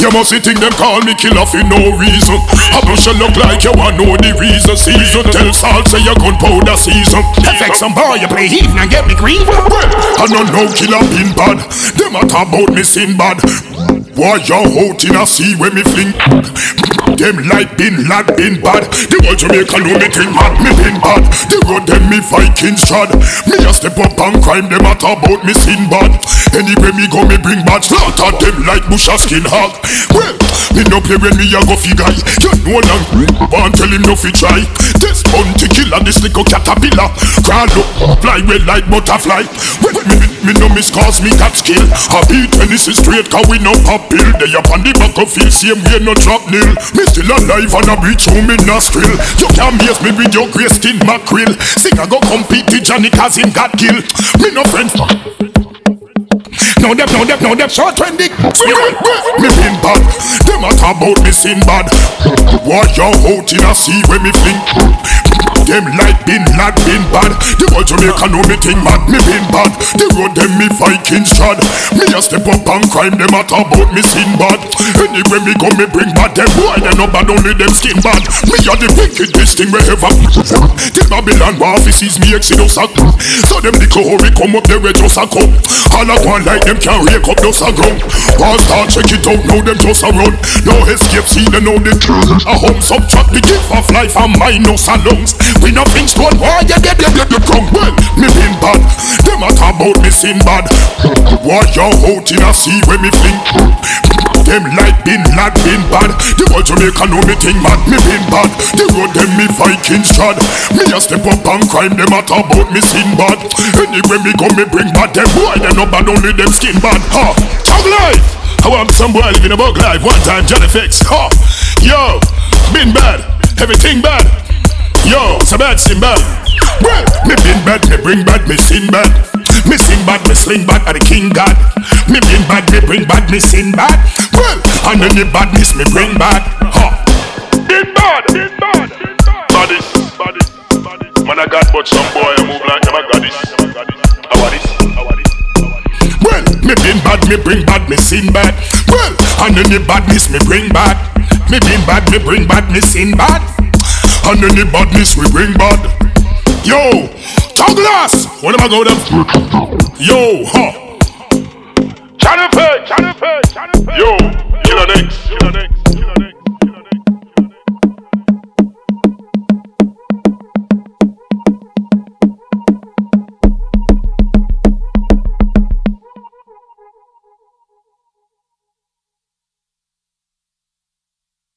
You must think them call me killer for no reason. I brush you look like you want know the reason. Season tell salt say you gunpowder season. Affect some boy, you play even and get me green. Well, I don't know killer been bad. Them a talk about me sin bad. Why you out in a sea when me fling? Them like bin lad bin bad. The whole Jamaica know me thing mad, me bin bad. The road them me Vikings shad. Me a step up and crime them a talk about me sin bad. Anyway me go me bring bad slaughter them like bush a skin hog. Well, me no play when me a go fi guy. You know long want tell him no fi try. This bounty killer, this little caterpillar. Crawl up, fly well like butterfly. When me, me, me no miss cause me got skill. I beat Tennessee straight cause we no pop pill. They up on the back of field, same way no drop nil. Me still alive and I breathe through me nostril. You can't maze me with your grey skin mackerel. Sing I go compete with Johnny cause him got kill. Me no friend. No them, no them, no them short when the Me bin bad Talk about me sin bad. What you out in a sea when me fling Them like bin lad bin bad. The whole Jamaica know me thing mad Me bin bad. The road them me Viking shad Me a step up and crime Them a talk about me sin bad. Anyway me go me bring bad. Them boy they no bad only them skin bad. Me a the wickedest thing ever The Babylon offices me exodus a So them the we come up there just a come All a one like them can't rake up just a ground One start check it out now them just a run. No escape see them know the truth. A home subtract the gift of life and mine no salons We no think stone why you get get get the ground Well me been bad. Them a talk about me sin bad. Why you out in a sea when me fling them like bin lad bin bad. The whole Jamaica know me thing mad Me bin bad. The road them me Viking shad Me a step up and crime Them a talk about me sin bad. Anyway me go me bring bad. Them boy they no bad only them skin bad. Ha! Talk life! I want some boy living a bug life. One time Johnny Fix. Ha! Yo Been bad. Everything bad bad sin bad Well Me been bad Me bring bad Me sin bad me sing bad, me sling bad, are the king God. Me bring bad, me bring bad, me sin bad. Well, and any badness me bring bad. Ha. Big bad, big bad, Baddies, baddies, baddies. Man, I got but some boy move like them. I got this. How are this? How are this? Well, me been bad, me bring bad, me sin bad. Well, and any badness me bring bad. Me been bad, me bring bad, me sin bad. And any badness we bring bad. Yo, Douglas, what am I going to? Yo, huh? Channel pay, channel pay, channel pay. Yo,